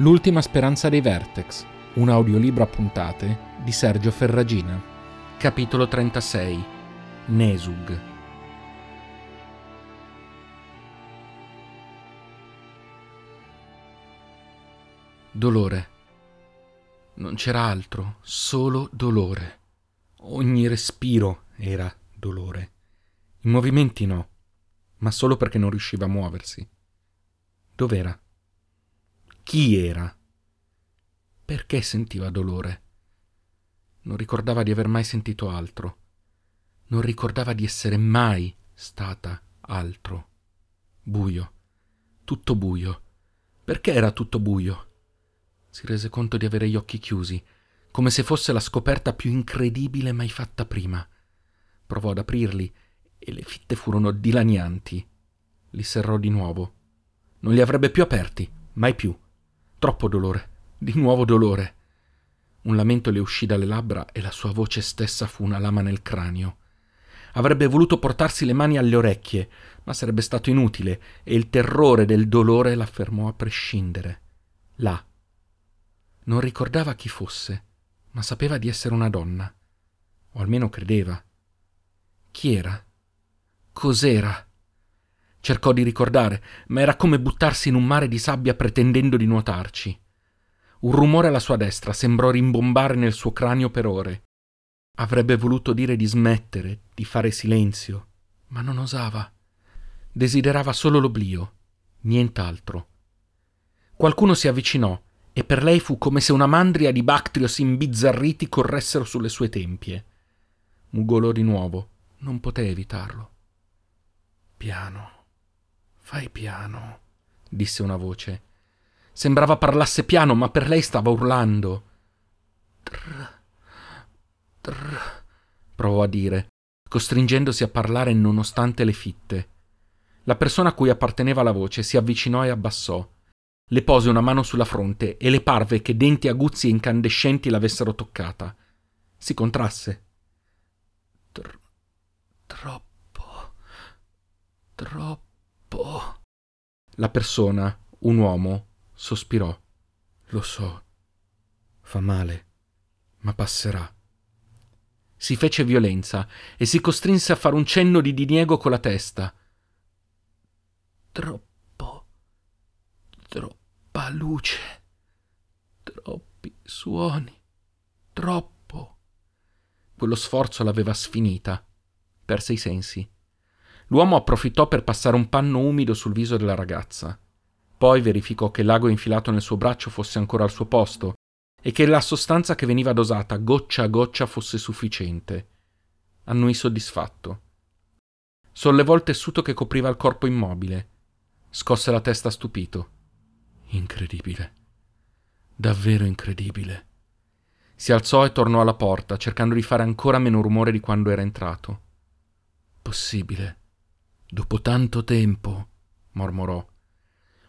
L'ultima speranza dei Vertex, un audiolibro a puntate di Sergio Ferragina. Capitolo 36 Nesug Dolore. Non c'era altro, solo dolore. Ogni respiro era dolore. I movimenti no, ma solo perché non riusciva a muoversi. Dov'era? Chi era? Perché sentiva dolore? Non ricordava di aver mai sentito altro. Non ricordava di essere mai stata altro. Buio. Tutto buio. Perché era tutto buio? Si rese conto di avere gli occhi chiusi, come se fosse la scoperta più incredibile mai fatta prima. Provò ad aprirli e le fitte furono dilanianti. Li serrò di nuovo. Non li avrebbe più aperti, mai più. Troppo dolore, di nuovo dolore. Un lamento le uscì dalle labbra e la sua voce stessa fu una lama nel cranio. Avrebbe voluto portarsi le mani alle orecchie, ma sarebbe stato inutile e il terrore del dolore la fermò a prescindere. Là. Non ricordava chi fosse, ma sapeva di essere una donna. O almeno credeva. Chi era? Cos'era? Cercò di ricordare, ma era come buttarsi in un mare di sabbia pretendendo di nuotarci. Un rumore alla sua destra sembrò rimbombare nel suo cranio per ore. Avrebbe voluto dire di smettere, di fare silenzio, ma non osava. Desiderava solo l'oblio, nient'altro. Qualcuno si avvicinò e per lei fu come se una mandria di Bactrios imbizzarriti corressero sulle sue tempie. Mugolò di nuovo, non poté evitarlo. Piano. Fai piano, disse una voce. Sembrava parlasse piano, ma per lei stava urlando. Trr, trr, provò a dire, costringendosi a parlare nonostante le fitte. La persona a cui apparteneva la voce si avvicinò e abbassò. Le pose una mano sulla fronte e le parve che denti aguzzi e incandescenti l'avessero toccata. Si contrasse. Tr- troppo. Troppo. La persona, un uomo, sospirò. Lo so. Fa male, ma passerà. Si fece violenza e si costrinse a fare un cenno di diniego con la testa. Troppo, troppa luce, troppi suoni, troppo. Quello sforzo l'aveva sfinita. Perse i sensi. L'uomo approfittò per passare un panno umido sul viso della ragazza. Poi verificò che l'ago infilato nel suo braccio fosse ancora al suo posto e che la sostanza che veniva dosata goccia a goccia fosse sufficiente. Annui soddisfatto. Sollevò il tessuto che copriva il corpo immobile. Scosse la testa stupito. Incredibile. Davvero incredibile. Si alzò e tornò alla porta, cercando di fare ancora meno rumore di quando era entrato. Possibile. Dopo tanto tempo, mormorò.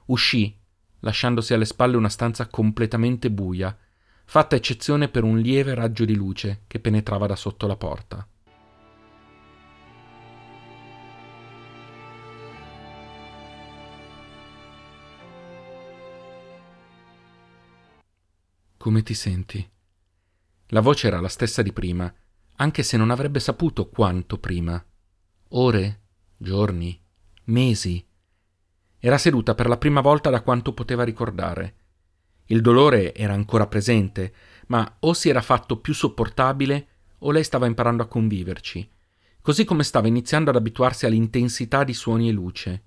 Uscì, lasciandosi alle spalle una stanza completamente buia, fatta eccezione per un lieve raggio di luce che penetrava da sotto la porta. Come ti senti? La voce era la stessa di prima, anche se non avrebbe saputo quanto prima. Ore? Giorni, mesi. Era seduta per la prima volta da quanto poteva ricordare. Il dolore era ancora presente, ma o si era fatto più sopportabile o lei stava imparando a conviverci, così come stava iniziando ad abituarsi all'intensità di suoni e luce.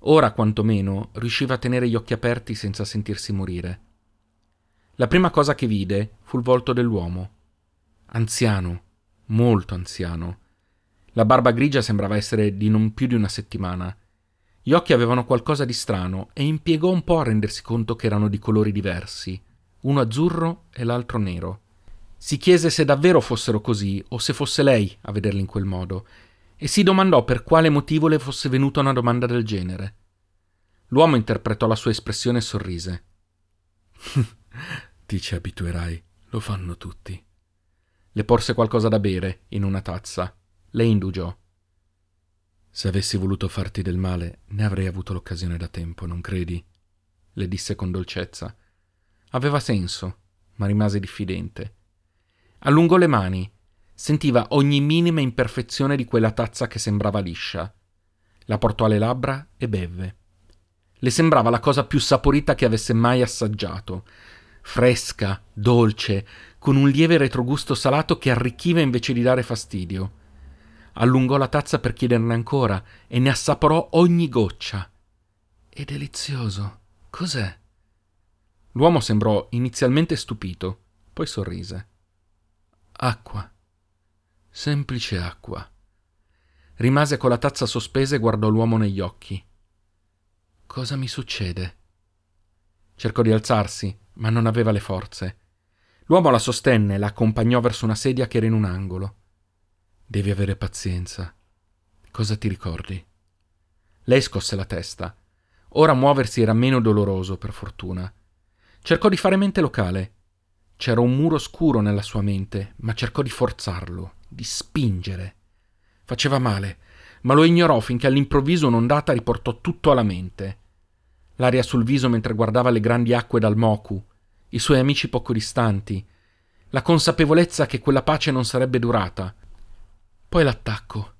Ora, quantomeno, riusciva a tenere gli occhi aperti senza sentirsi morire. La prima cosa che vide fu il volto dell'uomo. Anziano, molto anziano, la barba grigia sembrava essere di non più di una settimana. Gli occhi avevano qualcosa di strano e impiegò un po' a rendersi conto che erano di colori diversi, uno azzurro e l'altro nero. Si chiese se davvero fossero così o se fosse lei a vederli in quel modo, e si domandò per quale motivo le fosse venuta una domanda del genere. L'uomo interpretò la sua espressione e sorrise. Ti ci abituerai, lo fanno tutti. Le porse qualcosa da bere in una tazza le indugiò. Se avessi voluto farti del male, ne avrei avuto l'occasione da tempo, non credi? le disse con dolcezza. Aveva senso, ma rimase diffidente. Allungò le mani, sentiva ogni minima imperfezione di quella tazza che sembrava liscia. La portò alle labbra e bevve. Le sembrava la cosa più saporita che avesse mai assaggiato. Fresca, dolce, con un lieve retrogusto salato che arricchiva invece di dare fastidio. Allungò la tazza per chiederne ancora e ne assaporò ogni goccia. È delizioso. Cos'è? L'uomo sembrò inizialmente stupito, poi sorrise. Acqua. Semplice acqua. Rimase con la tazza sospesa e guardò l'uomo negli occhi. Cosa mi succede? Cercò di alzarsi, ma non aveva le forze. L'uomo la sostenne e la accompagnò verso una sedia che era in un angolo. Devi avere pazienza. Cosa ti ricordi? Lei scosse la testa. Ora muoversi era meno doloroso, per fortuna. Cercò di fare mente locale. C'era un muro scuro nella sua mente, ma cercò di forzarlo, di spingere. Faceva male, ma lo ignorò finché all'improvviso un'ondata riportò tutto alla mente. L'aria sul viso mentre guardava le grandi acque dal Moku, i suoi amici poco distanti, la consapevolezza che quella pace non sarebbe durata. Poi l'attacco,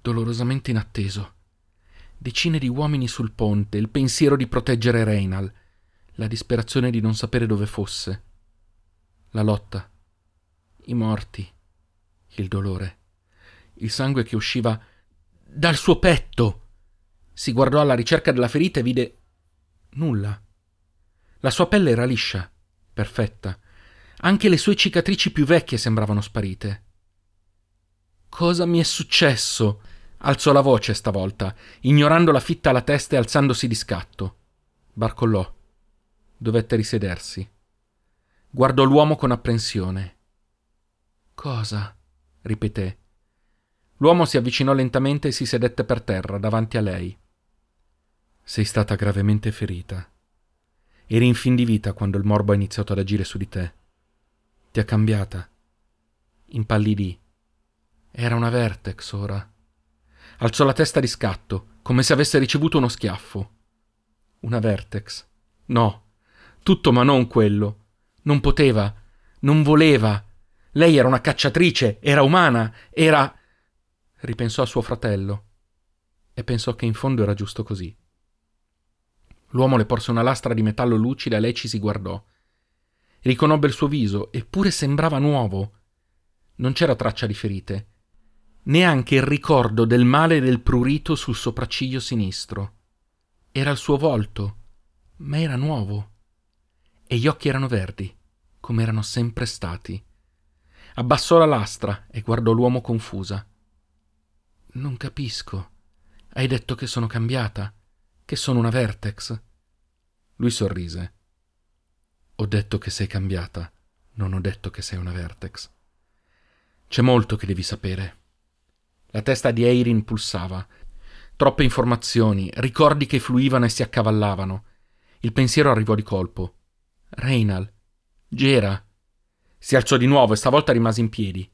dolorosamente inatteso. Decine di uomini sul ponte, il pensiero di proteggere Reynal, la disperazione di non sapere dove fosse. La lotta, i morti, il dolore, il sangue che usciva dal suo petto. Si guardò alla ricerca della ferita e vide nulla. La sua pelle era liscia, perfetta. Anche le sue cicatrici più vecchie sembravano sparite. Cosa mi è successo? Alzò la voce stavolta, ignorando la fitta alla testa e alzandosi di scatto. Barcollò. Dovette risedersi. Guardò l'uomo con apprensione. Cosa? ripeté. L'uomo si avvicinò lentamente e si sedette per terra davanti a lei. Sei stata gravemente ferita. Eri in fin di vita quando il morbo ha iniziato ad agire su di te. Ti ha cambiata. Impallidì. Era una vertex ora. Alzò la testa di scatto, come se avesse ricevuto uno schiaffo. Una vertex. No. Tutto ma non quello. Non poteva. Non voleva. Lei era una cacciatrice, era umana, era. Ripensò a suo fratello. E pensò che in fondo era giusto così. L'uomo le porse una lastra di metallo lucida e lei ci si guardò. Riconobbe il suo viso, eppure sembrava nuovo. Non c'era traccia di ferite, neanche il ricordo del male del prurito sul sopracciglio sinistro. Era il suo volto, ma era nuovo. E gli occhi erano verdi, come erano sempre stati. Abbassò la lastra e guardò l'uomo confusa. Non capisco. Hai detto che sono cambiata che sono una vertex. Lui sorrise. Ho detto che sei cambiata, non ho detto che sei una vertex. C'è molto che devi sapere. La testa di Eirin pulsava. Troppe informazioni, ricordi che fluivano e si accavallavano. Il pensiero arrivò di colpo. Reynal. Gera. Si alzò di nuovo e stavolta rimase in piedi.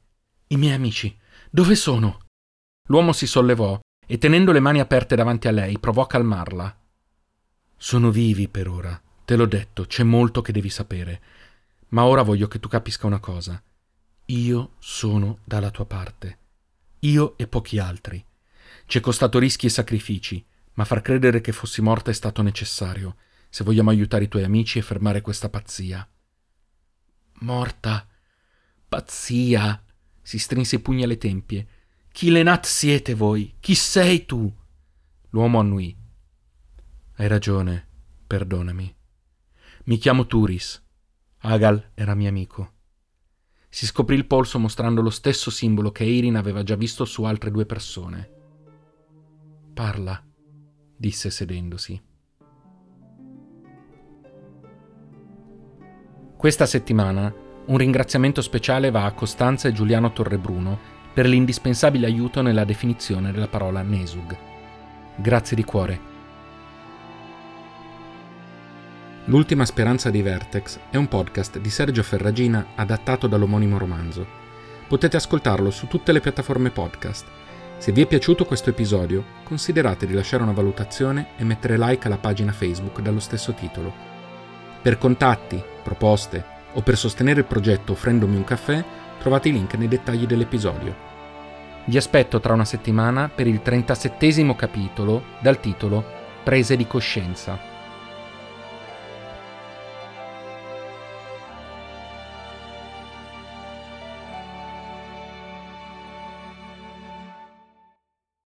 I miei amici. Dove sono? L'uomo si sollevò e tenendo le mani aperte davanti a lei provò a calmarla. Sono vivi per ora, te l'ho detto, c'è molto che devi sapere, ma ora voglio che tu capisca una cosa. Io sono dalla tua parte. Io e pochi altri. Ci è costato rischi e sacrifici, ma far credere che fossi morta è stato necessario, se vogliamo aiutare i tuoi amici e fermare questa pazzia. Morta. Pazzia. Si strinse i pugni alle tempie. Chi Lenat siete voi? Chi sei tu? L'uomo annui. Hai ragione, perdonami. Mi chiamo Turis. Agal era mio amico. Si scoprì il polso mostrando lo stesso simbolo che Eirin aveva già visto su altre due persone. Parla, disse sedendosi. Questa settimana un ringraziamento speciale va a Costanza e Giuliano Torrebruno per l'indispensabile aiuto nella definizione della parola Nesug. Grazie di cuore. L'ultima speranza di Vertex è un podcast di Sergio Ferragina adattato dall'omonimo romanzo. Potete ascoltarlo su tutte le piattaforme podcast. Se vi è piaciuto questo episodio, considerate di lasciare una valutazione e mettere like alla pagina Facebook dallo stesso titolo. Per contatti, proposte o per sostenere il progetto offrendomi un caffè, trovate i link nei dettagli dell'episodio. Vi aspetto tra una settimana per il 37 capitolo dal titolo Prese di coscienza.